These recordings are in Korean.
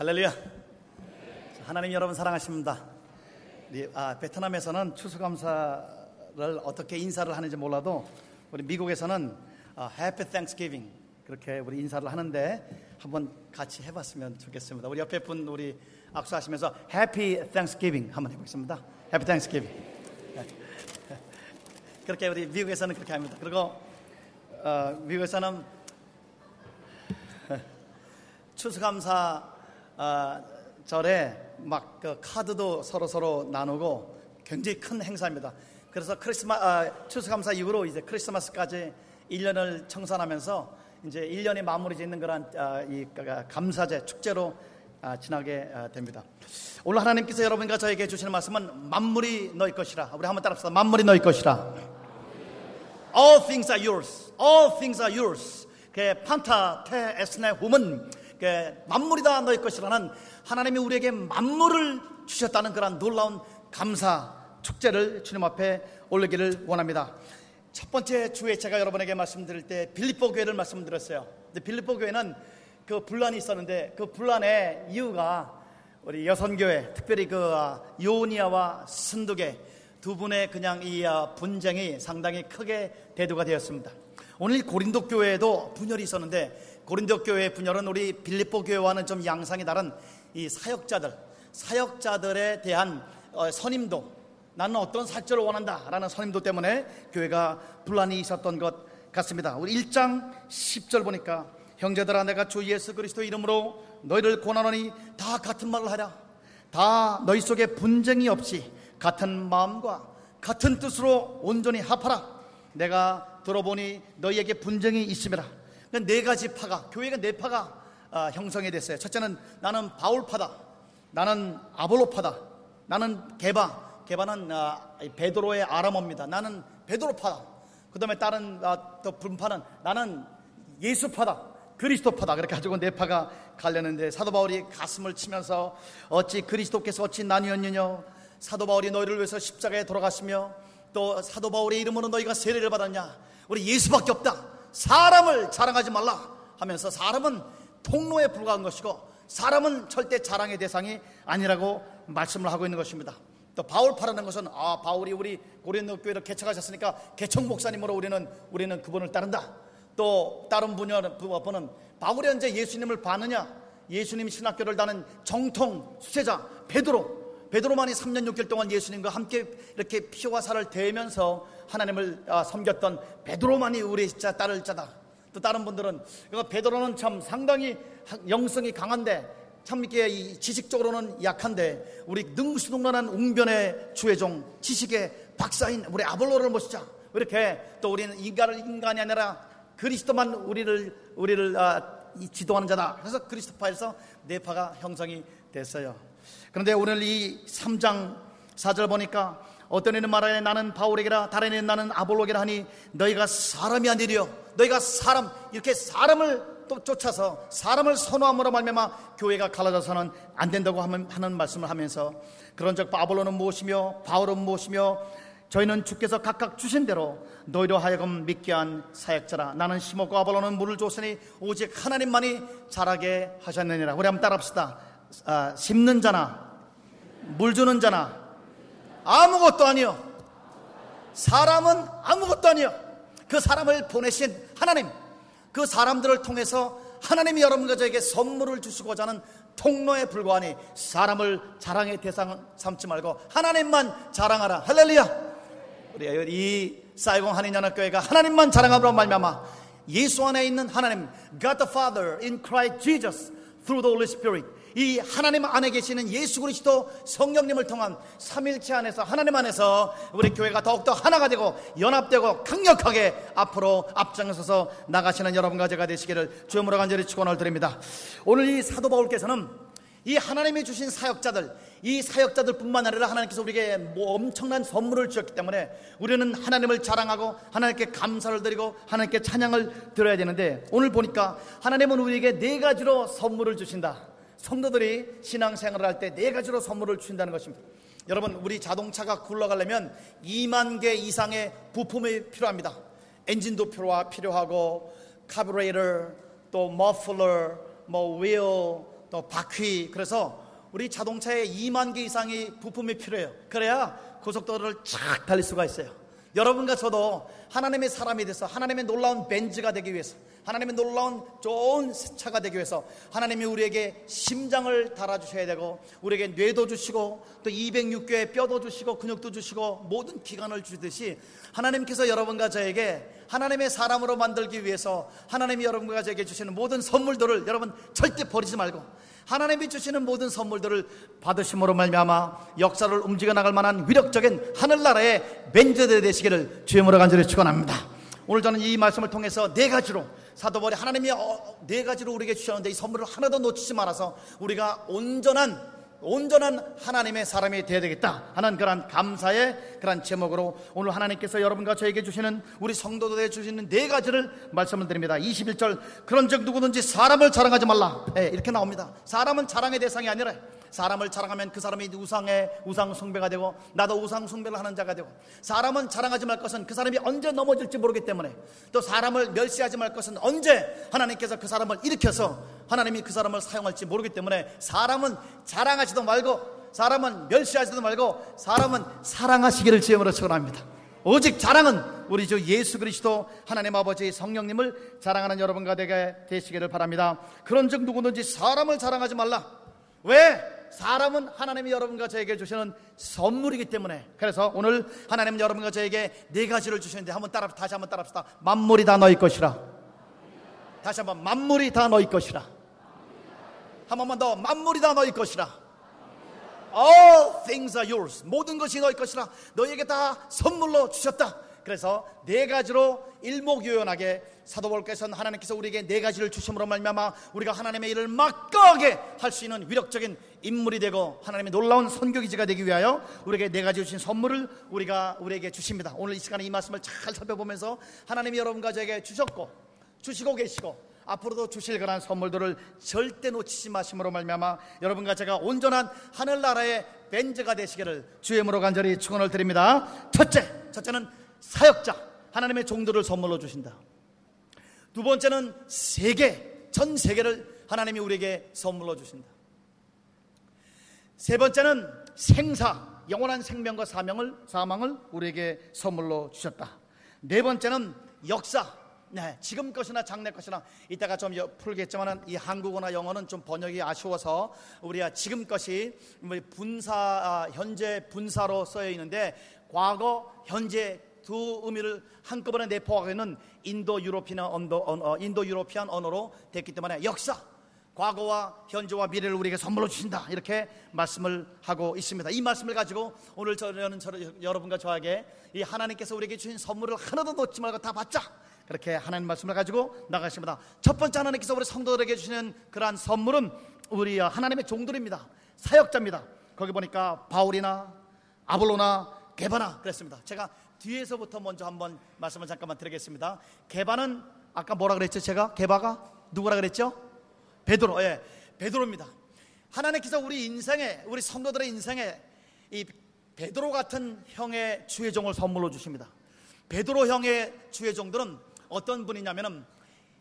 할렐루야. 하나님 여러분 사랑하십니다. 아, 베트남에서는 추수감사를 어떻게 인사를 하는지 몰라도 우리 미국에서는 아, Happy Thanksgiving 그렇게 우리 인사를 하는데 한번 같이 해봤으면 좋겠습니다. 우리 옆에 분 우리 악수하시면서 Happy Thanksgiving 한번 해보겠습니다. Happy Thanksgiving. 그렇게 우리 미국에서는 그렇게 합니다. 그리고 어, 미국에서는 추수감사 어, 절에 막 그 카드도 서로 서로 나누고 굉장히 큰 행사입니다. 그래서 크리스마 아, 추수감사 이후로 이제 크리스마스까지 1년을 청산하면서 이제 1년이 마무리 짓는 그런 아, 이 감사제 축제로 아, 지나게 아, 됩니다. 오늘 하나님께서 여러분과 저에게 주시는 말씀은 만물이 너희 것이라. 우리 한번 따라합시다. 만물이 너희 것이라. All things are yours. All things are yours. 그 판타 테 에스네 홈은 그 만물이 다 너희 것이라는 하나님이 우리에게 만물을 주셨다는 그런 놀라운 감사 축제를 주님 앞에 올리기를 원합니다. 첫 번째 주에 제가 여러분에게 말씀드릴 때 빌립보 교회를 말씀드렸어요. 근데 빌립보 교회는 그 분란이 있었는데 그 분란의 이유가 우리 여선교회, 특별히 그 아, 요니아와 순두계 두 분의 그냥 이 아, 분쟁이 상당히 크게 대두가 되었습니다. 오늘 고린도 교회에도 분열이 있었는데 고린도 교회의 분열은 우리 빌립보 교회와는 좀 양상이 다른 이 사역자들, 사역자들에 대한 어, 선임도 나는 어떤 살절을 원한다라는 선임도 때문에 교회가 분란이 있었던 것 같습니다. 우리 1장 10절 보니까 형제들아 내가 주 예수 그리스도 이름으로 너희를 고난하니 다 같은 말을 하라. 다 너희 속에 분쟁이 없이 같은 마음과 같은 뜻으로 온전히 합하라. 내가 들어보니 너희에게 분쟁이 있음이라. 그러니까 네 가지 파가 교회가 네 파가 아, 형성이 됐어요. 첫째는 나는 바울파다. 나는 아볼로파다. 나는 개바. 개바는 아, 베드로의 아람어입니다. 나는 베드로파다. 그 다음에 다른 아, 또 분파는 나는 예수파다. 그리스도파다. 그렇게 가지고 네 파가 갈렸는데 사도 바울이 가슴을 치면서 어찌 그리스도께서 어찌 나뉘었느냐. 사도 바울이 너희를 위해서 십자가에 돌아갔으며 또 사도 바울의 이름으로 너희가 세례를 받았냐. 우리 예수밖에 없다. 사람을 자랑하지 말라 하면서 사람은 통로에 불과한 것이고 사람은 절대 자랑의 대상이 아니라고 말씀을 하고 있는 것입니다. 또 바울파라는 것은 아 바울이 우리 고린도 교회를 개척하셨으니까 개척 목사님으로 우리는 우리는 그분을 따른다. 또 다른 분야는 바울이 언제 예수님을 봤느냐? 예수님 신학교를 다는 정통 수세자 베드로 베드로만이 3년 6개월 동안 예수님과 함께 이렇게 피와 살을 대면서 하나님을 아, 섬겼던 베드로만이 우리 자 따를 자다. 또 다른 분들은 베드로는 참 상당히 영성이 강한데 참 이렇게 지식적으로는 약한데 우리 능수능란한 웅변의 주의종 지식의 박사인 우리 아볼로를 모시자. 이렇게 또 우리는 인간을 인간이 아니라 그리스도만 우리를 우리를 아, 지도하는 자다. 그래서 그리스도파에서 네파가 형성이 됐어요. 그런데 오늘 이 3장 4절 보니까 어떤 이는 말하에 나는 바울에게라 다른 이는 나는 아볼로게라 하니 너희가 사람이 아니려 너희가 사람 이렇게 사람을 또 쫓아서 사람을 선호함으로 말미암아 교회가 갈라져서는 안 된다고 하는 말씀을 하면서 그런즉 아볼로는 무엇이며 바울은 무엇이며 저희는 주께서 각각 주신 대로 너희로 하여금 믿게 한 사역자라. 나는 심었고 아볼로는 물을 줬으니 오직 하나님만이 자라게 하셨느니라. 우리 한번 따라합시다. 아, 심는 자나 물 주는 자나 아무것도 아니요. 사람은 아무것도 아니요. 그 사람을 보내신 하나님, 그 사람들을 통해서 하나님이 여러분과 저에게 선물을 주시고자 하는 통로에 불과하니 사람을 자랑의 대상 삼지 말고 하나님만 자랑하라. 할렐루야. 우리 이 사이공 한인연합교회가 하나님만 자랑함으로 말미암아 예수 안에 있는 하나님, God the Father in Christ Jesus through the Holy Spirit 이 하나님 안에 계시는 예수 그리스도 성령님을 통한 삼일체 안에서 하나님 안에서 우리 교회가 더욱더 하나가 되고 연합되고 강력하게 앞으로 앞장서서 나가시는 여러분과 제가 되시기를 주여으로 간절히 축원을 드립니다. 오늘 이 사도 바울께서는 이 하나님이 주신 사역자들, 이 사역자들뿐만 아니라 하나님께서 우리에게 뭐 엄청난 선물을 주셨기 때문에 우리는 하나님을 자랑하고 하나님께 감사를 드리고 하나님께 찬양을 드려야 되는데 오늘 보니까 하나님은 우리에게 네 가지로 선물을 주신다. 성도들이 신앙생활을 할 때 네 가지로 선물을 주신다는 것입니다. 여러분, 우리 자동차가 굴러가려면 2만 개 이상의 부품이 필요합니다. 엔진도 필요하고, 카브레이터, 또 머플러, 뭐 휠, 또 바퀴 그래서 우리 자동차에 2만 개 이상의 부품이 필요해요. 그래야 고속도로를 쫙 달릴 수가 있어요. 여러분과 저도 하나님의 사람이 돼서 하나님의 놀라운 벤즈가 되기 위해서 하나님의 놀라운 좋은 차가 되기 위해서 하나님이 우리에게 심장을 달아주셔야 되고 우리에게 뇌도 주시고 또 206개의 뼈도 주시고 근육도 주시고 모든 기관을 주듯이 하나님께서 여러분과 저에게 하나님의 사람으로 만들기 위해서 하나님이 여러분과 저에게 주시는 모든 선물들을 여러분 절대 버리지 말고 하나님이 주시는 모든 선물들을 받으심으로 말미암아 역사를 움직여 나갈 만한 위력적인 하늘나라의 벤저들 되시기를 주님으로 간절히 축원합니다. 오늘 저는 이 말씀을 통해서 네 가지로 사도벌이 하나님이 어, 네 가지로 우리에게 주셨는데 이 선물을 하나도 놓치지 말아서 우리가 온전한 온전한 하나님의 사람이 되어야 되겠다 하는 그런 감사의 그런 제목으로 오늘 하나님께서 여러분과 저에게 주시는 우리 성도들에게 주시는 네 가지를 말씀을 드립니다. 21절 그런즉 누구든지 사람을 자랑하지 말라 네, 이렇게 나옵니다. 사람은 자랑의 대상이 아니라 사람을 자랑하면 그 사람이 우상의 우상 숭배가 되고 나도 우상 숭배를 하는 자가 되고 사람은 자랑하지 말 것은 그 사람이 언제 넘어질지 모르기 때문에 또 사람을 멸시하지 말 것은 언제 하나님께서 그 사람을 일으켜서 하나님이 그 사람을 사용할지 모르기 때문에 사람은 자랑하지도 말고 사람은 멸시하지도 말고 사람은 사랑하시기를 지음으로 축원합니다. 오직 자랑은 우리 주 예수 그리스도 하나님 아버지 성령님을 자랑하는 여러분과 되게 되시기를 바랍니다. 그런즉 누구든지 사람을 자랑하지 말라. 왜? 사람은 하나님이 여러분과 저에게 주시는 선물이기 때문에 그래서 오늘 하나님은 여러분과 저에게 네 가지를 주시는데 한번 따라 다시 한번 따라합시다. 만물이 다 너희 것이라. 다시 한번 만물이 다 너희 것이라. 한 번만 더 만물이 다 너희 것이라. All things are yours. 모든 것이 너희 것이라. 너희에게 다 선물로 주셨다. 그래서 네 가지로 일목요연하게 사도볼께서는 하나님께서 우리에게 네 가지를 주심으로 말미암아 우리가 하나님의 일을 막강하게 할 수 있는 위력적인 인물이 되고 하나님의 놀라운 선교 기지가 되기 위하여 우리에게 네 가지 주신 선물을 우리가 우리에게 주십니다. 오늘 이 시간에 이 말씀을 잘 살펴보면서 하나님이 여러분과 저에게 주셨고 주시고 계시고 앞으로도 주실 그런 선물들을 절대 놓치지 마심으로 말미암아 여러분과 제가 온전한 하늘나라의 벤즈가 되시기를 주임으로 간절히 축원을 드립니다. 첫째, 첫째는 사역자 하나님의 종들을 선물로 주신다. 두 번째는 세계 전 세계를 하나님이 우리에게 선물로 주신다. 세 번째는 생사 영원한 생명과 사명을 사망을 우리에게 선물로 주셨다. 네 번째는 역사 네, 지금 것이나 장래 것이나 이따가 좀 풀겠지만은 이 한국어나 영어는 좀 번역이 아쉬워서 우리가 지금 것이 뭐 분사 아, 현재 분사로 써여 있는데 과거 현재 두 의미를 한꺼번에 내포하고 있는 인도 유로피안 언어, 어, 인도 유로피안 언어로 됐기 때문에 역사, 과거와 현재와 미래를 우리에게 선물로 주신다 이렇게 말씀을 하고 있습니다. 이 말씀을 가지고 오늘 저는 여러분과 저에게 이 하나님께서 우리에게 주신 선물을 하나도 놓지 말고 다 받자. 그렇게 하나님 말씀을 가지고 나가십니다. 첫 번째 하나님께서 우리 성도들에게 주시는 그러한 선물은 우리 하나님의 종들입니다. 사역자입니다. 거기 보니까 바울이나 아볼로나 게바나 그랬습니다. 제가 뒤에서부터 먼저 한번 말씀을 잠깐만 드리겠습니다. 개바는 아까 뭐라 그랬죠? 제가 개바가 누구라 그랬죠? 베드로. 예. 베드로입니다. 하나님께서 우리 인생에 우리 성도들의 인생에 이 베드로 같은 형의 주의 종을 선물로 주십니다. 베드로 형의 주의 종들은 어떤 분이냐면은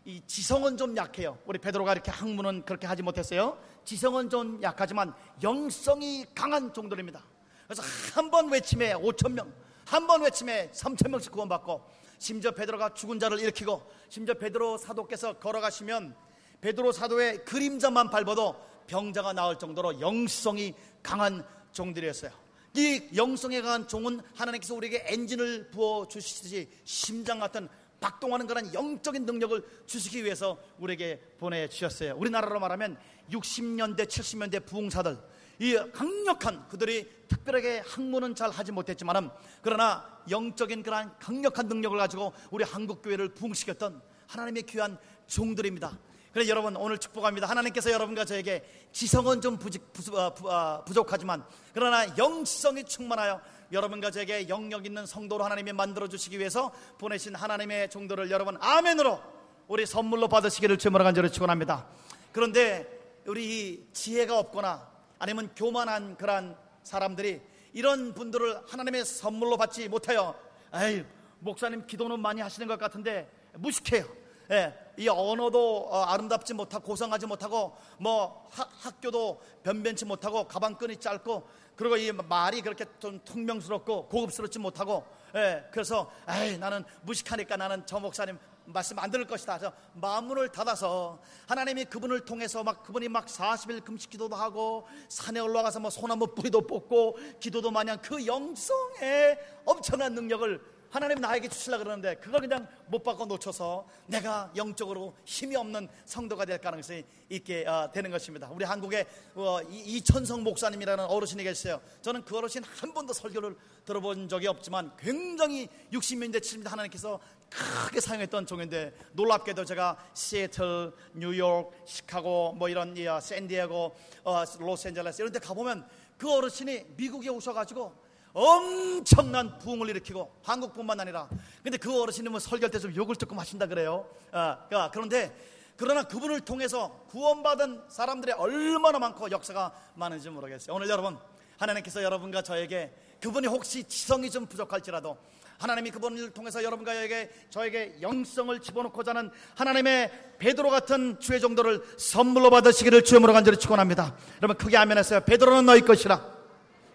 이 지성은 좀 약해요. 우리 베드로가 이렇게 학문은 그렇게 하지 못했어요. 지성은 좀 약하지만 영성이 강한 종들입니다. 그래서 한 번 외침에 5천 명, 한 번 외침에 3천 명씩 구원받고 심지어 베드로가 죽은 자를 일으키고 심지어 베드로 사도께서 걸어가시면 베드로 사도의 그림자만 밟아도 병자가 나을 정도로 영성이 강한 종들이었어요. 이 영성에 강한 종은 하나님께서 우리에게 엔진을 부어 주시듯이 심장 같은 박동하는 그런 영적인 능력을 주시기 위해서 우리에게 보내주셨어요. 우리나라로 말하면 60년대, 70년대 부흥사들, 이 강력한 그들이 특별하게 학문은 잘 하지 못했지만은 그러나 영적인 그러한 강력한 능력을 가지고 우리 한국 교회를 부흥시켰던 하나님의 귀한 종들입니다. 그래 여러분 오늘 축복합니다. 하나님께서 여러분과 저에게 지성은 좀 부직, 부, 어, 부, 어, 부족하지만 그러나 영성이 충만하여 여러분과 저에게 영역 있는 성도로 하나님이 만들어 주시기 위해서 보내신 하나님의 종들을 여러분 아멘으로 우리 선물로 받으시기를 주문을 간절히 축원합니다. 그런데 우리 지혜가 없거나 아니면 교만한 그러한 사람들이 이런 분들을 하나님의 선물로 받지 못해요. 에이, 목사님 기도는 많이 하시는 것 같은데 무식해요. 예, 이 언어도 어, 아름답지 못하고 고상하지 못하고 뭐 하- 학교도 변변치 못하고 가방끈이 짧고 그리고 이 말이 그렇게 좀 퉁명스럽고 고급스럽지 못하고 예, 그래서 에이 나는 무식하니까 나는 저 목사님 말씀 안 들을 것이다. 저 마음문을 닫아서 하나님이 그분을 통해서 막 그분이 막 40일 금식 기도도 하고 산에 올라가서 뭐 소나무 뿌리도 뽑고 기도도 마냥 그 영성의 엄청난 능력을 하나님 나에게 주시려 그러는데 그걸 그냥 못 받고 놓쳐서 내가 영적으로 힘이 없는 성도가 될 가능성이 있게 어, 되는 것입니다. 우리 한국에 어, 이- 이천성 목사님이라는 어르신이 계세요. 저는 그 어르신 한 번도 설교를 들어본 적이 없지만 굉장히 60년대 70년대 하나님께서 크게 사용했던 종인데 놀랍게도 제가 시애틀, 뉴욕, 시카고 뭐 이런 이, 어, 샌디에고, 어, 로스앤젤레스 이런 데 가보면 그 어르신이 미국에 오셔가지고 엄청난 부흥을 일으키고 한국뿐만 아니라 근데 그 어르신은 뭐 설교할 때좀 욕을 조금 하신다 그래요. 아, 아, 그런데 그러나 그분을 통해서 구원받은 사람들이 얼마나 많고 역사가 많은지 모르겠어요. 오늘 여러분 하나님께서 여러분과 저에게 그분이 혹시 지성이 좀 부족할지라도 하나님이 그분을 통해서 여러분과 저에게 저에게 영성을 집어넣고자 하는 하나님의 베드로 같은 주의 정도를 선물로 받으시기를 주님으로 간절히 축원합니다. 여러분 크게 아멘했어요. 베드로는 너희 것이라.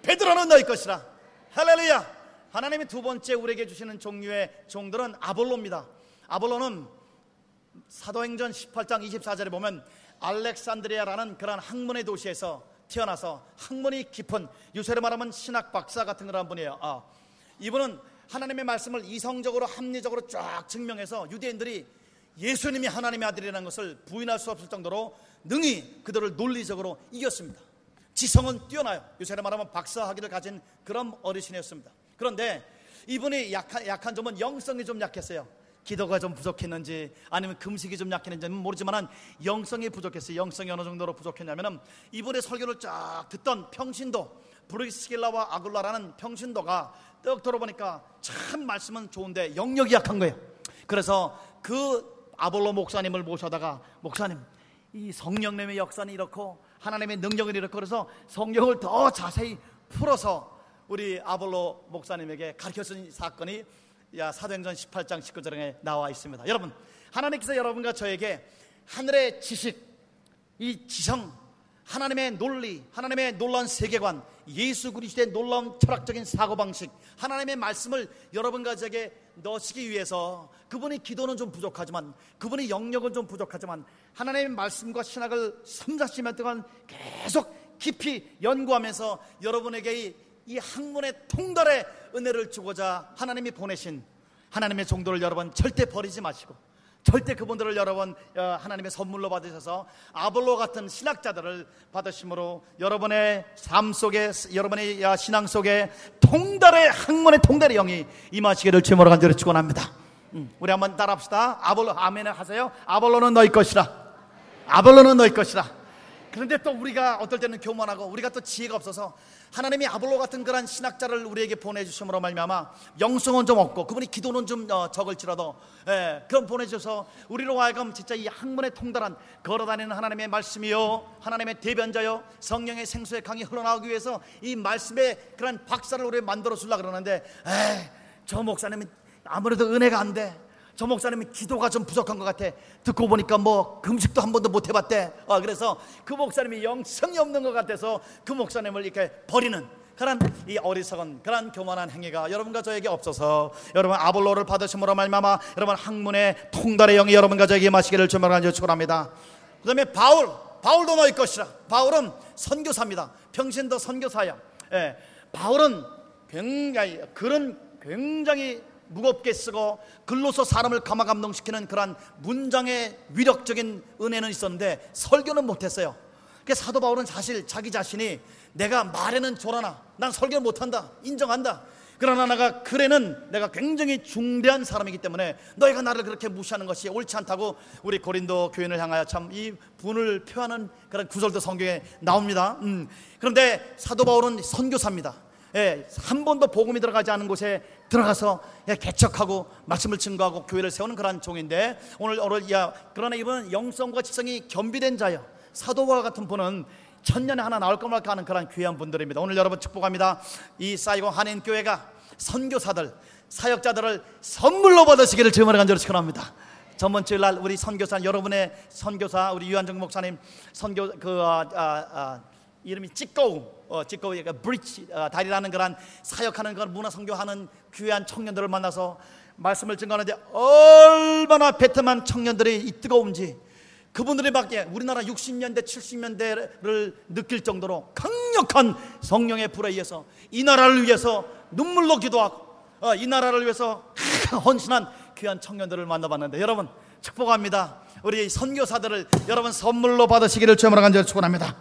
베드로는 너희 것이라. 할렐루야. 하나님이 두 번째 우리에게 주시는 종류의 종들은 아볼로입니다. 아볼로는 사도행전 18장 24절에 보면 알렉산드리아라는 그런 학문의 도시에서 태어나서 학문이 깊은 요새로 말하면 신학 박사 같은 그런 분이에요. 아, 이분은 하나님의 말씀을 이성적으로 합리적으로 쫙 증명해서 유대인들이 예수님이 하나님의 아들이라는 것을 부인할 수 없을 정도로 능히 그들을 논리적으로 이겼습니다. 지성은 뛰어나요. 요새로 말하면 박사 학위를 가진 그런 어르신이었습니다. 그런데 이분이 약한, 약한 점은 영성이 좀 약했어요. 기도가 좀 부족했는지 아니면 금식이 좀 약했는지는 모르지만 영성이 부족했어요. 영성이 어느 정도로 부족했냐면은 이분의 설교를 쫙 듣던 평신도 브리스길라와 아굴라라는 평신도가 떡 들어보니까 참 말씀은 좋은데 영역이 약한 거예요. 그래서 그 아볼로 목사님을 모셔다가 목사님 이 성령님의 역사는 이렇고 하나님의 능력은 이렇고 그래서 성경을 더 자세히 풀어서 우리 아볼로 목사님에게 가르쳐준 사건이 야, 사도행전 18장 19절에 나와 있습니다. 여러분, 하나님께서 여러분과 저에게 하늘의 지식, 이 지성, 하나님의 논리, 하나님의 놀라운 세계관, 예수 그리스도의 놀라운 철학적인 사고방식, 하나님의 말씀을 여러분과 저에게 넣으시기 위해서 그분이 기도는 좀 부족하지만 그분이 영역은 좀 부족하지만 하나님의 말씀과 신학을 3, 40년 동안 계속 깊이 연구하면서 여러분에게 이, 이 학문의 통달의 은혜를 주고자 하나님이 보내신 하나님의 종도를 여러분 절대 버리지 마시고 절대 그분들을 여러분 어, 하나님의 선물로 받으셔서 아볼로 같은 신학자들을 받으심으로 여러분의 삶 속에 여러분의 야, 신앙 속에 통달의 학문의 통달의 영이 임하시기를 주님으로 간절히 축원합니다. 음, 우리 한번 따라합시다. 아볼로 아멘 하세요. 아볼로는 너희 것이라. 아볼로는 너희 것이라. 그런데 또 우리가 어떨 때는 교만하고 우리가 또 지혜가 없어서 하나님이 아볼로 같은 그런 신학자를 우리에게 보내주심으로 말미암아 영성은 좀 없고 그분이 기도는 좀 어, 적을지라도 예, 그럼 보내주셔서 우리로 하여금 진짜 이 학문에 통달한 걸어다니는 하나님의 말씀이요 하나님의 대변자요 성령의 생수의 강이 흘러나오기 위해서 이 말씀의 그런 박사를 우리 만들어 주려 그러는데 에이, 저 목사님은 아무래도 은혜가 안 돼. 저 목사님은 기도가 좀 부족한 것 같아. 듣고 보니까 뭐 금식도 한 번도 못 해봤대. 어, 그래서 그 목사님이 영성이 없는 것 같아서 그 목사님을 이렇게 버리는 그런 이 어리석은 그런 교만한 행위가 여러분과 저에게 없어서 여러분 아볼로를 받으심으로 말미암아 여러분 학문의 통달의 영이 여러분과 저에게 마시기를 주문하는 축원합니다. 그다음에 바울 바울도 너희 것이라. 바울은 선교사입니다. 평신도 선교사야. 예, 바울은 굉장히 글은 굉장히 무겁게 쓰고 글로서 사람을 감화감동시키는 그러한 문장의 위력적인 은혜는 있었는데 설교는 못했어요. 그 사도 바울은 사실 자기 자신이 내가 말에는 졸아나 난 설교 못한다 인정한다. 그러나 내가 글에는 내가 굉장히 중대한 사람이기 때문에 너희가 나를 그렇게 무시하는 것이 옳지 않다고 우리 고린도 교인을 향하여 참 이 분을 표하는 그런 구절도 성경에 나옵니다. 음. 그런데 사도 바울은 선교사입니다. 예, 한 번도 복음이 들어가지 않은 곳에 들어가서 예, 개척하고 말씀을 증거하고 교회를 세우는 그러한 종인데 오늘 오늘 야 그러나 이분은 영성과 지성이 겸비된 자요 사도와 같은 분은 천년에 하나 나올 까 말까 하는 그런 귀한 분들입니다. 오늘 여러분 축복합니다. 이 사이공 한인 교회가 선교사들 사역자들을 선물로 받으시기를 주님을 간절히 축원합니다. 저번 주일 날 우리 선교사 여러분의 선교사 우리 유한정 목사님 선교 그 아, 아, 아, 이름이 찌꺼우 어, 찌꺼우 그러니까 브리지 어, 다리라는 그런 사역하는 그런 문화 선교하는 귀한 청년들을 만나서 말씀을 증거하는데 얼마나 베트남 청년들이 이 뜨거운지 그분들이 밖에 우리나라 60년대 70년대를 느낄 정도로 강력한 성령의 불에 의해서 이 나라를 위해서 눈물로 기도하고 어, 이 나라를 위해서 헌신한 귀한 청년들을 만나봤는데 여러분 축복합니다. 우리 선교사들을 여러분 선물로 받으시기를 주님으로 간절히 축원합니다.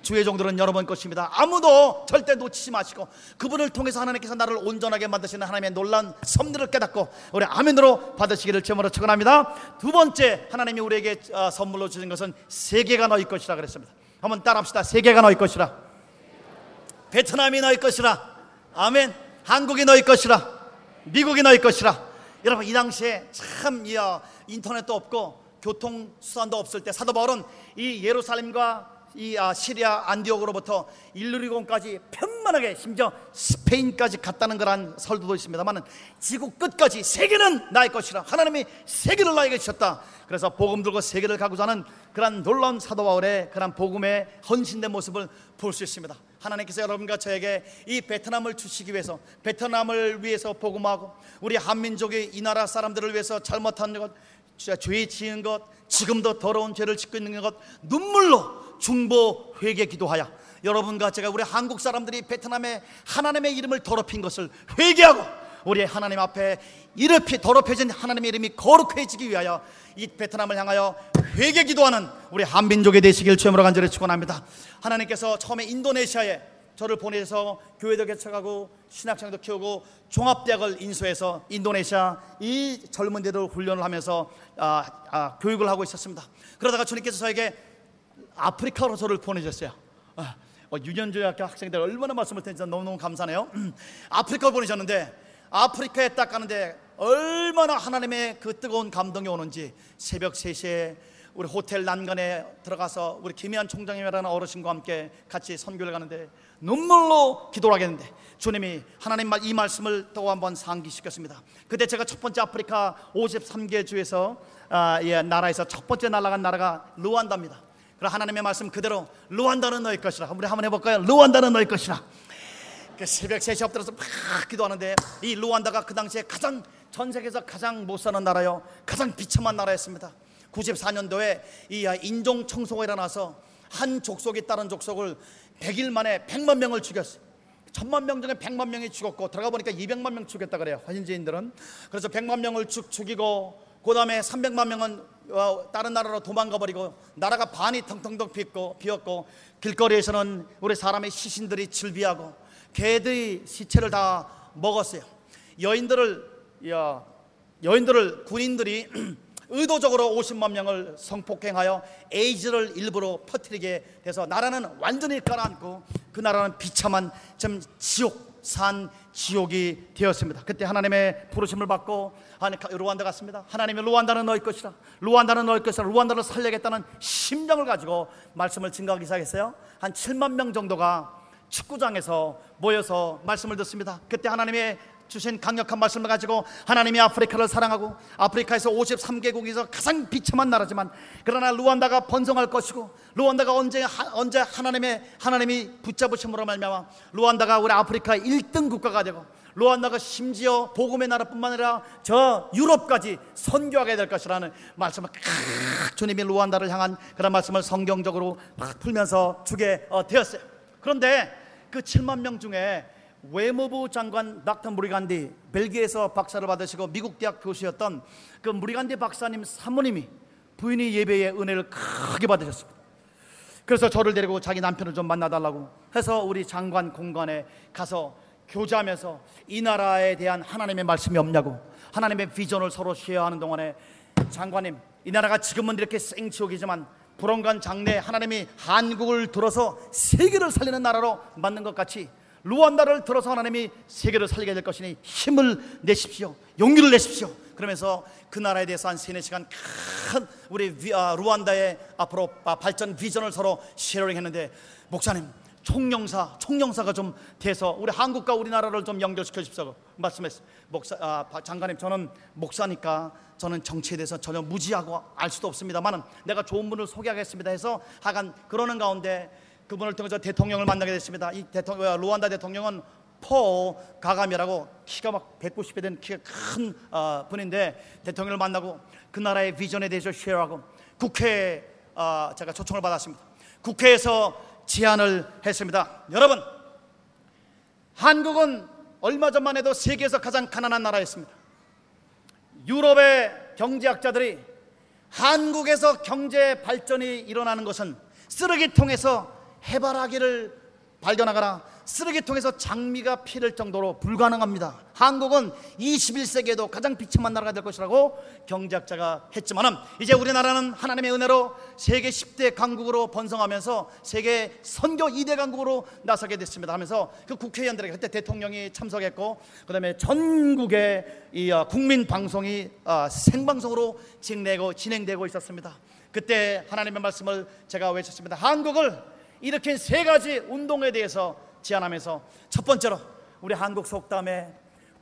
주의 종들은 여러분 것입니다. 아무도 절대 놓치지 마시고 그분을 통해서 하나님께서 나를 온전하게 만드시는 하나님의 놀라운 섭리를 깨닫고 우리 아멘으로 받으시기를 주님으로 축원합니다. 두 번째 하나님이 우리에게 어, 선물로 주신 것은 세계가 너희 것이라 그랬습니다. 한번 따라합시다. 세계가 너희 것이라. 베트남이 너희 것이라. 아멘. 한국이 너희 것이라. 미국이 너희 것이라. 여러분 이 당시에 참 인터넷도 없고 교통 수단도 없을 때 사도 바울은 이 예루살렘과 이 아, 시리아 안디옥으로부터 일루리곤까지 편만하게 심지어 스페인까지 갔다는 그런 설도도 있습니다만은 지구 끝까지 세계는 나의 것이라 하나님이 세계를 나에게 주셨다. 그래서 복음 들고 세계를 가고자 하는 그런 놀라운 사도 바울의 그런 복음의 헌신된 모습을 볼 수 있습니다. 하나님께서 여러분과 저에게 이 베트남을 주시기 위해서 베트남을 위해서 복음하고 우리 한민족의 이 나라 사람들을 위해서 잘못한 것 죄 지은 것 지금도 더러운 죄를 짓고 있는 것 눈물로 중보 회개 기도하여 여러분과 제가 우리 한국 사람들이 베트남에 하나님의 이름을 더럽힌 것을 회개하고 우리 하나님 앞에 이렇게 더럽혀진 하나님의 이름이 거룩해지기 위하여 이 베트남을 향하여 회개 기도하는 우리 한민족이 되시길 주님으로 간절히 축원합니다. 하나님께서 처음에 인도네시아에 저를 보내서 교회도 개척하고 신학생도 키우고 종합대학을 인수해서 인도네시아 이 젊은이들 훈련을 하면서 아, 아, 교육을 하고 있었습니다. 그러다가 주님께서 저에게 아프리카로 저를 보내셨어요. 아, 어, 유년조약교 학생들 얼마나 말씀을 드리는지 너무너무 감사해요. 아프리카를 보내셨는데 아프리카에 딱 가는데 얼마나 하나님의 그 뜨거운 감동이 오는지 새벽 3시에 우리 호텔 난간에 들어가서 우리 김희한 총장님이라는 어르신과 함께 같이 선교를 가는데 눈물로 기도를 하겠는데 주님이 하나님 이 말씀을 또 한 번 상기시켰습니다. 그때 제가 첫 번째 아프리카 53개 주에서 아, 예, 나라에서 첫 번째 날아간 나라가 루안다입니다. 그럼 하나님의 말씀 그대로 루안다는 너희 것이라. 우리 한번 해볼까요? 루안다는 너희 것이라. 그 새벽 3시 엎드려서 막 기도하는데 이 루안다가 그 당시에 가장 전 세계에서 가장 못 사는 나라요. 가장 비참한 나라였습니다. 94년도에 이 인종 청소가 일어나서 한 족속이 다른 족속을 100일 만에 100만 명을 죽였어요. 천만 명 중에 100만 명이 죽었고 들어가 보니까 200만 명 죽였다 그래요. 현지인들은. 그래서 100만 명을 죽 죽이고 그다음에 300만 명은 어, 다른 나라로 도망가 버리고 나라가 반이 텅텅텅 비었고 비었고 길거리에서는 우리 사람의 시신들이 즐비하고 개들이 시체를 다 먹었어요. 여인들을 여, 여인들을 군인들이 의도적으로 50만 명을 성폭행하여 에이즈를 일부러 퍼뜨리게 돼서 나라는 완전히 가라앉고 그 나라는 비참한 좀 지옥 산 지옥이 되었습니다. 그때 하나님의 부르심을 받고 루안다 갔습니다. 하나님의 루안다는 너희 것이라. 루안다는 너희 것이라. 루안다를 살려야겠다는 심정을 가지고 말씀을 증거하기 시작했어요. 한 7만 명 정도가 축구장에서 모여서 말씀을 듣습니다. 그때 하나님의 주신 강력한 말씀을 가지고 하나님이 아프리카를 사랑하고 아프리카에서 53개국에서 가장 비참한 나라지만 그러나 루안다가 번성할 것이고 루안다가 언제 언제 하나님의 하나님이 붙잡으심으로 말미암아 루안다가 우리 아프리카 1등 국가가 되고 루안다가 심지어 복음의 나라뿐만 아니라 저 유럽까지 선교하게 될 것이라는 말씀을 주님이 루안다를 향한 그런 말씀을 성경적으로 막 풀면서 주게 어, 되었어요. 그런데 그 7만 명 중에 외무부 장관 닥터 무리간디 벨기에에서 박사를 받으시고 미국 대학 교수였던 그 무리간디 박사님 사모님이 부인이 예배의 은혜를 크게 받으셨습니다. 그래서 저를 데리고 자기 남편을 좀 만나달라고 해서 우리 장관 공간에 가서 교제하면서 이 나라에 대한 하나님의 말씀이 없냐고 하나님의 비전을 서로 쉐어하는 동안에 장관님 이 나라가 지금은 이렇게 생지옥이지만 불언간 장래 하나님이 한국을 들어서 세계를 살리는 나라로 만든 것 같이 루안다를 들어서 하나님이 세계를 살리게 될 것이니 힘을 내십시오. 용기를 내십시오. 그러면서 그 나라에 대해서 한 세네 시간 큰 우리 아, 루안다의 앞으로 아, 발전 비전을 서로 sharing 했는데 목사님 총영사, 총영사가 좀 돼서 우리 한국과 우리나라를 좀 연결시켜 주십시오. 말씀했어요. 목사, 아, 박 장관님, 저는 목사니까 저는 정치에 대해서 전혀 무지하고 알 수도 없습니다만은 내가 좋은 분을 소개하겠습니다 해서 하간 그러는 가운데 그분을 통해서 대통령을 만나게 됐습니다. 이 대통령, 어, 루안다 대통령은 포 가감이라고 키가 막 190배 된 키가 큰 어, 분인데 대통령을 만나고 그 나라의 비전에 대해서 쉐어하고 국회에 어, 제가 초청을 받았습니다. 국회에서 제안을 했습니다. 여러분, 한국은 얼마 전만 해도 세계에서 가장 가난한 나라였습니다. 유럽의 경제학자들이 한국에서 경제 발전이 일어나는 것은 쓰레기통에서 해바라기를 발견하거나 쓰레기통에서 장미가 피를 정도로 불가능합니다. 한국은 21세기에도 가장 비참한 나라가 될 것이라고 경제학자가 했지만은 이제 우리나라는 하나님의 은혜로 세계 10대 강국으로 번성하면서 세계 선교 2대 강국으로 나서게 됐습니다. 하면서 그 국회의원들에게 그때 대통령이 참석했고 그 다음에 전국의 이 어, 국민 방송이 어, 생방송으로 진행되고 있었습니다. 그때 하나님의 말씀을 제가 외쳤습니다. 한국을 일으킨 세 가지 운동에 대해서 제안하면서 첫 번째로 우리 한국 속담에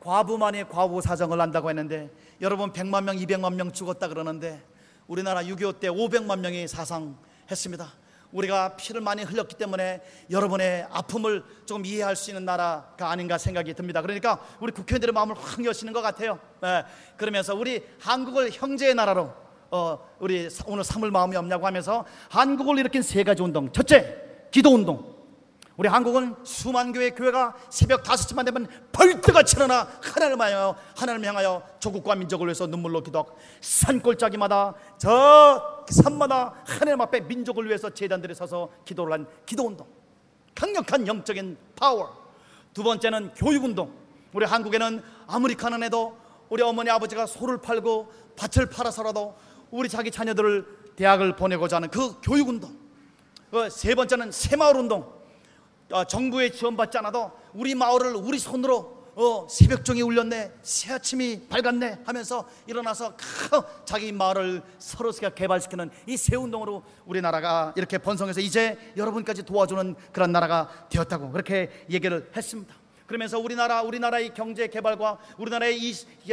과부만이 과부 사정을 안다고 했는데 여러분 100만 명, 200만 명 죽었다 그러는데 우리나라 6.25 때 500만 명이 사상했습니다. 우리가 피를 많이 흘렸기 때문에 여러분의 아픔을 조금 이해할 수 있는 나라가 아닌가 생각이 듭니다. 그러니까 우리 국회의원들의 마음을 확 여시는 것 같아요. 예, 그러면서 우리 한국을 형제의 나라로 어, 우리 오늘 삼을 마음이 없냐고 하면서 한국을 일으킨 세 가지 운동. 첫째, 기도 운동. 우리 한국은 수만 교회 교회가 새벽 5시만 되면 벌떡같이 일어나 하나님을 향하여 하나님을 향하여 조국과 민족을 위해서 눈물로 기도하고 산골짜기마다 저 산마다 하나님 앞에 민족을 위해서 재단들이 서서 기도를 한 기도 운동. 강력한 영적인 파워. 두 번째는 교육 운동. 우리 한국에는 아무리 가난해도 우리 어머니 아버지가 소를 팔고 밭을 팔아서라도 우리 자기 자녀들을 대학을 보내고자 하는 그 교육 운동. 그세 번째는 새마을 운동. 어, 정부의 지원받지 않아도 우리 마을을 우리 손으로 어, 새벽종이 울렸네, 새 아침이 밝았네 하면서 일어나서 크, 자기 마을을 서로가 개발시키는 이 새 운동으로 우리나라가 이렇게 번성해서 이제 여러분까지 도와주는 그런 나라가 되었다고 그렇게 얘기를 했습니다. 그러면서 우리나라 우리나라의 경제 개발과 우리나라의 이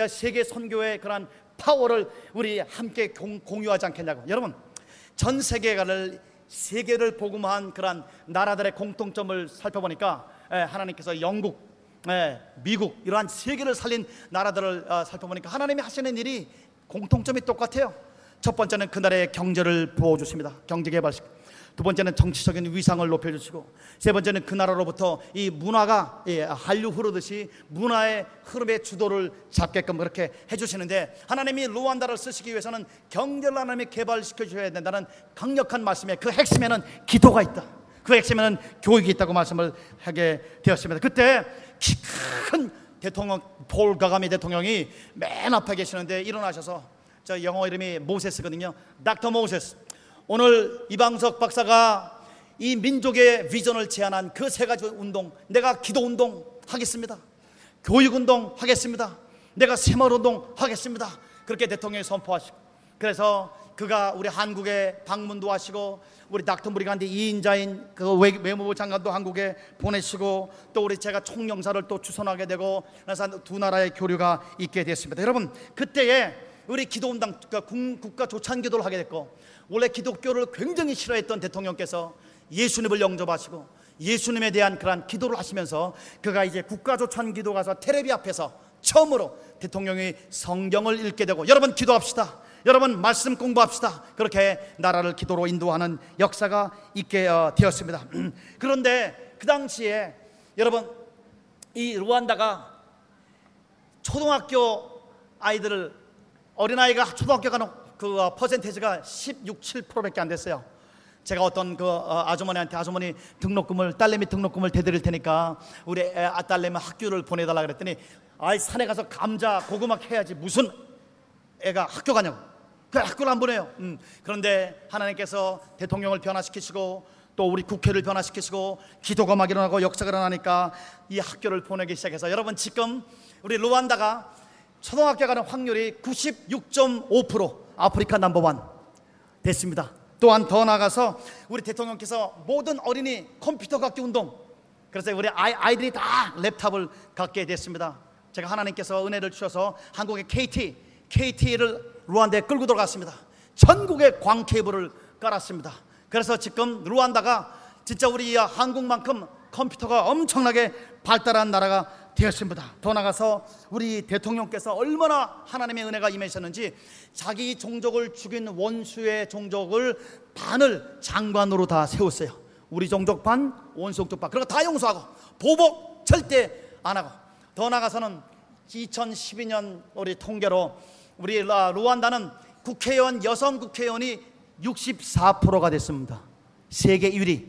세계 선교의 그런 파워를 우리 함께 공, 공유하지 않겠냐고 여러분 전 세계가를 세계를 복음한 그런 나라들의 공통점을 살펴보니까 예, 하나님께서 영국, 예, 미국 이러한 세계를 살린 나라들을 어, 살펴보니까 하나님이 하시는 일이 공통점이 똑같아요. 첫 번째는 그 나라의 경제를 부어 주십니다. 경제 개발식. 두 번째는 정치적인 위상을 높여주시고 세 번째는 그 나라로부터 이 문화가 예, 한류 흐르듯이 문화의 흐름의 주도를 잡게끔 그렇게 해주시는데 하나님이 루안다를 쓰시기 위해서는 경제를 하나님이 개발시켜 주셔야 된다는 강력한 말씀에 그 핵심에는 기도가 있다. 그 핵심에는 교육이 있다고 말씀을 하게 되었습니다. 그때 키큰 대통령 폴 가가미 대통령이 맨 앞에 계시는데 일어나셔서 저 영어 이름이 모세스거든요. 닥터 모세스. 오늘 이방석 박사가 이 민족의 비전을 제안한 그 세 가지 운동, 내가 기도 운동 하겠습니다. 교육 운동 하겠습니다. 내가 새마을 운동 하겠습니다. 그렇게 대통령이 선포하시고, 그래서 그가 우리 한국에 방문도 하시고, 우리 닥터 무리간디 이인자인 그 외무부 장관도 한국에 보내시고, 또 우리 제가 총영사를 또 추선하게 되고, 그래서 두 나라의 교류가 있게 됐습니다. 여러분, 그때에 우리 기도 운동, 국가 조찬 기도를 하게 됐고, 원래 기독교를 굉장히 싫어했던 대통령께서 예수님을 영접하시고 예수님에 대한 그러한 기도를 하시면서 그가 이제 국가 조찬 기도 가서 테레비 앞에서 처음으로 대통령이 성경을 읽게 되고 여러분 기도합시다. 여러분 말씀 공부합시다. 그렇게 나라를 기도로 인도하는 역사가 있게 어, 되었습니다. 그런데 그 당시에 여러분 이 루안다가 초등학교 아이들을 어린아이가 초등학교 가는 그 어, 퍼센테이지가 16, 7%밖에 안 됐어요. 제가 어떤 그 어, 아주머니한테 아주머니 등록금을 딸내미 등록금을 대드릴 테니까 우리 애, 아, 딸내미 학교를 보내달라 그랬더니 아이 산에 가서 감자 고구마 캐야지 무슨 애가 학교 가냐고 그 학교를 안 보내요. 음, 그런데 하나님께서 대통령을 변화시키시고 또 우리 국회를 변화시키시고 기도가 막 일어나고 역사가 일어나니까 이 학교를 보내기 시작해서 여러분 지금 우리 루안다가 초등학교 가는 확률이 96.5% 아프리카 넘버원 됐습니다. 또한 더 나가서 우리 대통령께서 모든 어린이 컴퓨터 갖기 운동 그래서 우리 아이, 아이들이 다 랩탑을 갖게 됐습니다. 제가 하나님께서 은혜를 주셔서 한국의 KT, KT를 루안다에 끌고 들어갔습니다. 전국에 광 케이블을 깔았습니다. 그래서 지금 루안다가 진짜 우리 한국만큼 컴퓨터가 엄청나게 발달한 나라가 되었습니다. 더 나가서 우리 대통령께서 얼마나 하나님의 은혜가 임하셨는지 자기 종족을 죽인 원수의 종족을 반을 장관으로 다 세웠어요. 우리 종족 반, 원수 종족 반. 그리고 다 용서하고 보복 절대 안 하고 더 나가서는 2012년 우리 통계로 우리 루안다는 국회의원 여성 국회의원이 64%가 됐습니다. 세계 1위.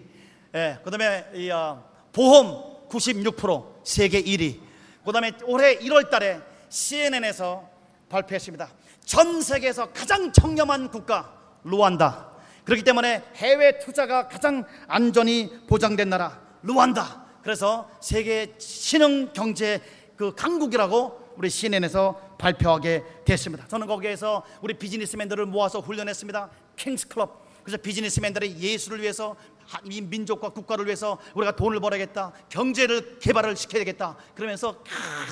예, 그다음에 이, 어, 보험 96% 세계 1위. 그 다음에 올해 1월 달에 CNN에서 발표했습니다. 전 세계에서 가장 청렴한 국가 루안다. 그렇기 때문에 해외 투자가 가장 안전이 보장된 나라 루안다. 그래서 세계 신흥 경제 그 강국이라고 우리 CNN에서 발표하게 됐습니다. 저는 거기에서 우리 비즈니스맨들을 모아서 훈련했습니다. 킹스 클럽. 그래서 비즈니스맨들이 예수를 위해서 이 민족과 국가를 위해서 우리가 돈을 벌어야겠다. 경제를 개발을 시켜야겠다. 그러면서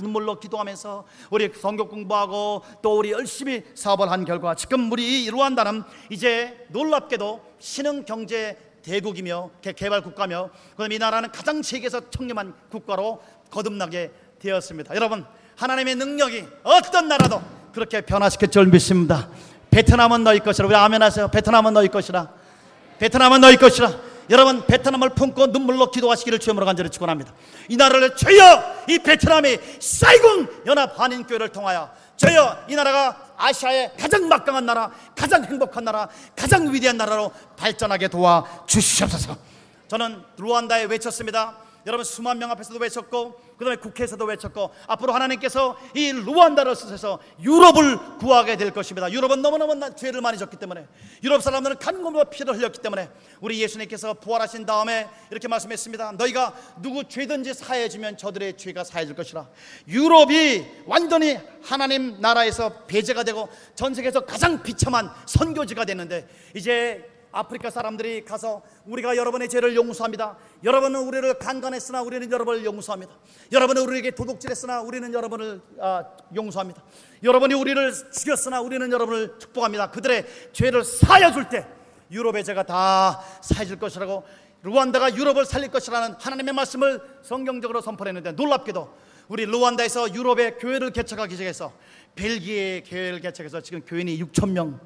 눈물로 기도하면서 우리 성경 공부하고 또 우리 열심히 사업을 한 결과 지금 우리 루안다는 이제 놀랍게도 신흥 경제 대국이며 개발 국가며 그다음에 이 나라는 가장 세계에서 청렴한 국가로 거듭나게 되었습니다. 여러분 하나님의 능력이 어떤 나라도 그렇게 변화시킬 줄 믿습니다. 베트남은 너희 것이라 우리 아멘 하세요. 베트남은 너희 것이라. 베트남은 너희 것이라. 여러분 베트남을 품고 눈물로 기도하시기를 주님으로 간절히 축원합니다. 이 나라를 주여 이 베트남이 사이공 연합 한인 교회를 통하여 주여 이 나라가 아시아의 가장 막강한 나라, 가장 행복한 나라, 가장 위대한 나라로 발전하게 도와 주시옵소서. 저는 루안다에 외쳤습니다. 여러분 수만 명 앞에서도 외쳤고 그다음에 국회에서도 외쳤고 앞으로 하나님께서 이 루안다를 쓰셔서 유럽을 구하게 될 것입니다. 유럽은 너무너무 죄를 많이 졌기 때문에 유럽 사람들은 간곰과 피를 흘렸기 때문에 우리 예수님께서 부활하신 다음에 이렇게 말씀했습니다. 너희가 누구 죄든지 사해 주면 저들의 죄가 사해질 것이라. 유럽이 완전히 하나님 나라에서 배제가 되고 전 세계에서 가장 비참한 선교지가 됐는데 이제 아프리카 사람들이 가서 우리가 여러분의 죄를 용서합니다. 여러분은 우리를 강간했으나 우리는 여러분을 용서합니다. 여러분은 우리에게 도둑질했으나 우리는 여러분을 아, 용서합니다. 여러분이 우리를 죽였으나 우리는 여러분을 축복합니다. 그들의 죄를 사여 줄 때 유럽의 죄가 다 사해질 것이라고 루안다가 유럽을 살릴 것이라는 하나님의 말씀을 성경적으로 선포했는데 놀랍게도 우리 루안다에서 유럽의 교회를 개척하기 시작해서 벨기에 교회를 개척해서 지금 교인이 6천 명.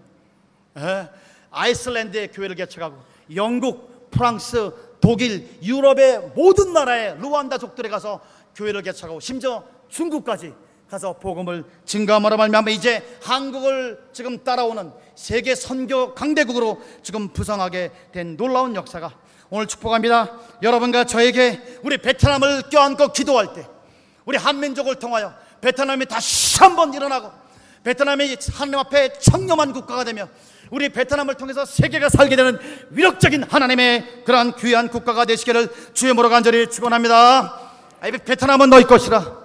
에? 아이슬란드의 교회를 개척하고 영국, 프랑스, 독일, 유럽의 모든 나라의 루안다 족들에 가서 교회를 개척하고 심지어 중국까지 가서 복음을 증가함으로 말미암아 이제 한국을 지금 따라오는 세계 선교 강대국으로 지금 부상하게 된 놀라운 역사가 오늘 축복합니다. 여러분과 저에게 우리 베트남을 껴안고 기도할 때 우리 한민족을 통하여 베트남이 다시 한번 일어나고 베트남이 하나님 앞에 청렴한 국가가 되며 우리 베트남을 통해서 세계가 살게 되는 위력적인 하나님의 그러한 귀한 국가가 되시기를 주의 모로 간절히 축원합니다. 베트남은 너희 것이라.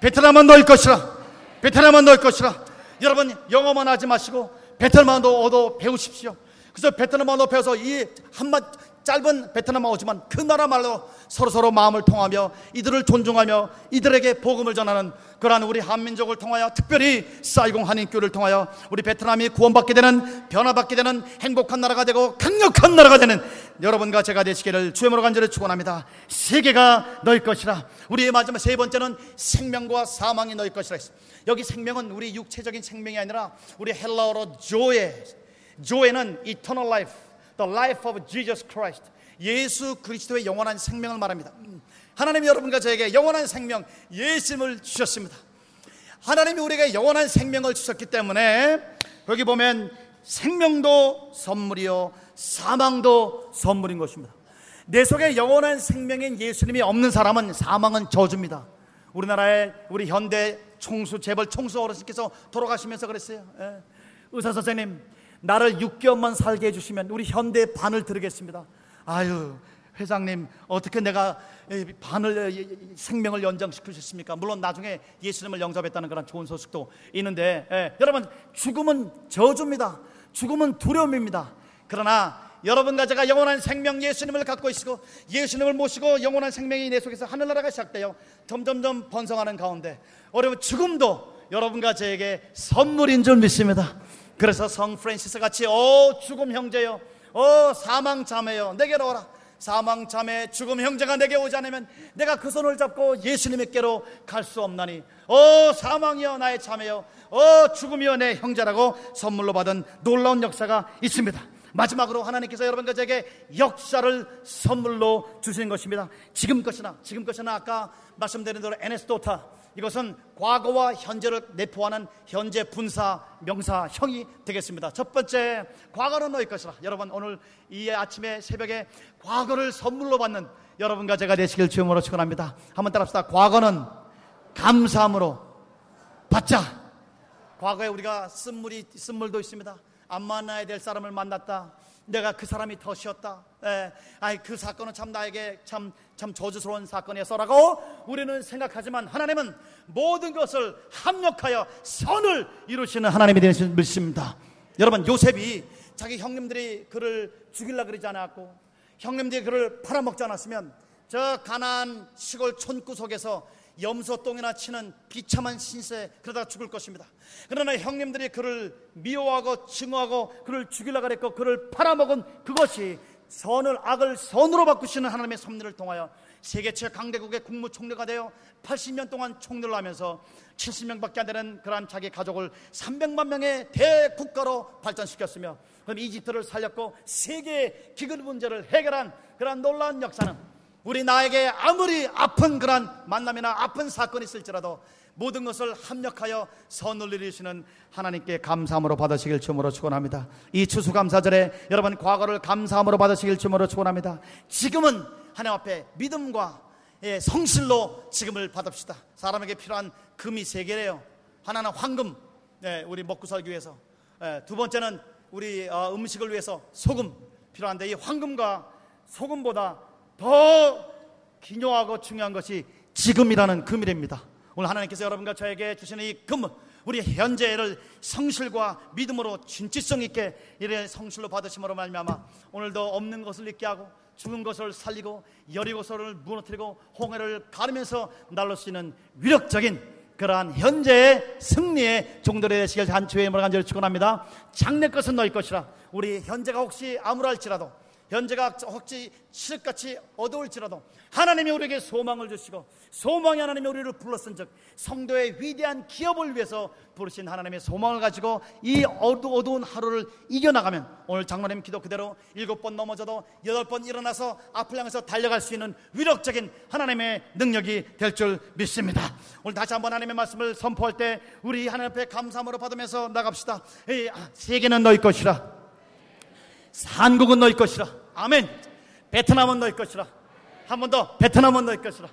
베트남은 너희 것이라. 베트남은 너희 것이라. 여러분 영어만 하지 마시고 베트남어도 얻어 배우십시오. 그래서 베트남어도 배워서 이 한마 짧은 베트남어 오지만 그 나라 말로 서로 서로 마음을 통하며 이들을 존중하며 이들에게 복음을 전하는 그러한 우리 한민족을 통하여 특별히 사이공 한인교를 통하여 우리 베트남이 구원받게 되는 변화받게 되는 행복한 나라가 되고 강력한 나라가 되는 여러분과 제가 되시기를 주의으로 간절히 축원합니다. 세계가 너희 것이라. 우리의 마지막 세 번째는 생명과 사망이 너희 것이라 했어. 여기 생명은 우리 육체적인 생명이 아니라 우리 헬라어로 조에 조에는 eternal life, the life of Jesus Christ. 예수 그리스도의 영원한 생명을 말합니다. 하나님이 여러분과 저에게 영원한 생명 예수님을 주셨습니다. 하나님이 우리에게 영원한 생명을 주셨기 때문에 여기 보면 생명도 선물이요 사망도 선물인 것입니다. 내 속에 영원한 생명인 예수님이 없는 사람은 사망은 저주입니다. 우리나라의 우리 현대 총수 재벌 총수 어르신께서 돌아가시면서 그랬어요. 예. 의사 선생님 나를 6개월만 살게 해주시면 우리 현대 반을 들으겠습니다. 아유 회장님 어떻게 내가 반을 생명을 연장시키셨습니까? 물론 나중에 예수님을 영접했다는 그런 좋은 소식도 있는데 예, 여러분 죽음은 저주입니다. 죽음은 두려움입니다. 그러나 여러분과 제가 영원한 생명 예수님을 갖고 있고 예수님을 모시고 영원한 생명이 내 속에서 하늘나라가 시작되어 점점점 번성하는 가운데 여러분 죽음도 여러분과 저에게 선물인 줄 믿습니다. 그래서 성 프란시스 같이 오 죽음 형제요, 오 사망 자매요, 내게로 오라. 사망 자매 죽음 형제가 내게 오지 않으면 내가 그 손을 잡고 예수님께로 갈 수 없나니 오 사망이여 나의 자매여 오 죽음이여 내 형제라고 선물로 받은 놀라운 역사가 있습니다. 마지막으로 하나님께서 여러분과 제게 역사를 선물로 주신 것입니다. 지금 것이나 지금 것이나 아까 말씀드린 대로 에네스도타 이것은 과거와 현재를 내포하는 현재 분사 명사형이 되겠습니다. 첫 번째 과거는 너희 것이라. 여러분 오늘 이 아침에 새벽에 과거를 선물로 받는 여러분과 제가 되시길 주음으로 축원합니다. 한번 따라합시다. 과거는 감사함으로 받자. 과거에 우리가 쓴물이 쓴물도 있습니다. 안 만나야 될 사람을 만났다. 내가 그 사람이 더 쉬었다. 예, 아이 그 사건은 참 나에게 참참 저주스러운 사건이었어라고 우리는 생각하지만 하나님은 모든 것을 합력하여 선을 이루시는 하나님이 되는 믿습니다. 여러분 요셉이 자기 형님들이 그를 죽일라 그러지 않았고 형님들이 그를 팔아먹지 않았으면 저 가난 시골 촌구석에서 염소똥이나 치는 비참한 신세 그러다 죽을 것입니다. 그러나 형님들이 그를 미워하고 증오하고 그를 죽이려고 그랬고 그를 팔아먹은 그것이 선을 악을 선으로 바꾸시는 하나님의 섭리를 통하여 세계 최강대국의 국무총리가 되어 80년 동안 총리를 하면서 70명밖에 안 되는 그러한 자기 가족을 300만 명의 대국가로 발전시켰으며 그럼 이집트를 살렸고 세계의 기근 문제를 해결한 그러한 놀라운 역사는 우리 나에게 아무리 아픈 그러한 만남이나 아픈 사건이 있을지라도 모든 것을 합력하여 선을 이루시는 하나님께 감사함으로 받으시길 주으로 축원합니다. 이 추수감사절에 여러분 과거를 감사함으로 받으시길 주으로 축원합니다. 지금은 하나님 앞에 믿음과 예, 성실로 지금을 받읍시다. 사람에게 필요한 금이 세 개래요. 하나는 황금, 예, 우리 먹고 살기 위해서. 예, 두 번째는 우리 어, 음식을 위해서 소금 필요한데 이 황금과 소금보다 더 기묘하고 중요한 것이 지금이라는 금이랍니다. 오늘 하나님께서 여러분과 저에게 주시는 이 금, 우리 현재를 성실과 믿음으로 진지성 있게 이래 성실로 받으심으로 말미암아 오늘도 없는 것을 잊게 하고 죽은 것을 살리고 여리고서를 무너뜨리고 홍해를 가르면서 날로 쓰는 위력적인 그러한 현재의 승리의 종들이 되시길 한주의 힘을 간절히 축원합니다. 장래 것은 너희 것이라. 우리 현재가 혹시 아무랄지라도 현재가 혹시 실같이 어두울지라도 하나님이 우리에게 소망을 주시고 소망이 하나님이 우리를 불렀은 즉 성도의 위대한 기업을 위해서 부르신 하나님의 소망을 가지고 이 어두, 어두운 하루를 이겨나가면 오늘 장로님 기도 그대로 일곱 번 넘어져도 여덟 번 일어나서 앞을 향해서 달려갈 수 있는 위력적인 하나님의 능력이 될 줄 믿습니다. 오늘 다시 한번 하나님의 말씀을 선포할 때 우리 하나님 앞에 감사함으로 받으면서 나갑시다. 아, 세계는 너희 것이라. 한국은 너희 것이라. 아멘. 베트남은 너희 것이라. 한 번 더. 베트남은 너희 것이라.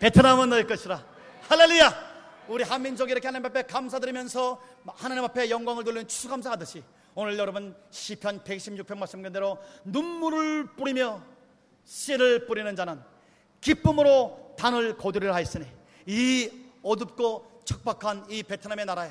베트남은 너희 것이라. 할렐루야. 우리 한민족이 이렇게 하나님 앞에 감사드리면서 하나님 앞에 영광을 돌리는 추수감사하듯이 오늘 여러분 시편 116편 말씀대로 눈물을 뿌리며 씨를 뿌리는 자는 기쁨으로 단을 거두리라 하였으니 이 어둡고 척박한 이 베트남의 나라에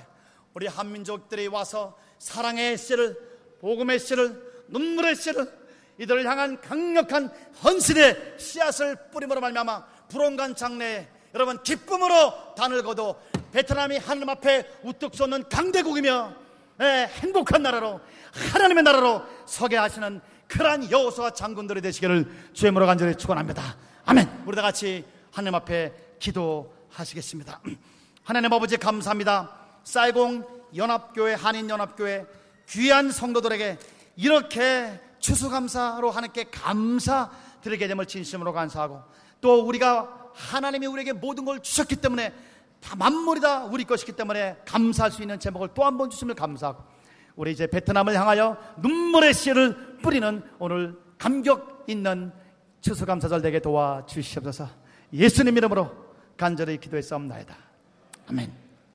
우리 한민족들이 와서 사랑의 씨를 복음의 씨를 눈물의 씨를 이들을 향한 강력한 헌신의 씨앗을 뿌림으로 말미암아 불온간 장래에 여러분 기쁨으로 단을 거도 베트남이 하나님 앞에 우뚝 솟는 강대국이며 네, 행복한 나라로 하나님의 나라로 서게 하시는 그러한 여호수아 장군들이 되시기를 주의 모로 간절히 축원합니다. 아멘. 우리 다 같이 하나님 앞에 기도하시겠습니다. 하나님 아버지 감사합니다. 쌀공 연합교회 한인 연합교회 귀한 성도들에게 이렇게 추수감사로 하나님께 감사드리게 됨을 진심으로 감사하고 또 우리가 하나님이 우리에게 모든 걸 주셨기 때문에 다 만물이 다 우리 것이기 때문에 감사할 수 있는 제목을 또 한 번 주심을 감사하고 우리 이제 베트남을 향하여 눈물의 씨를 뿌리는 오늘 감격 있는 추수감사절 되게 도와주시옵소서. 예수님 이름으로 간절히 기도했사옵나이다. 아멘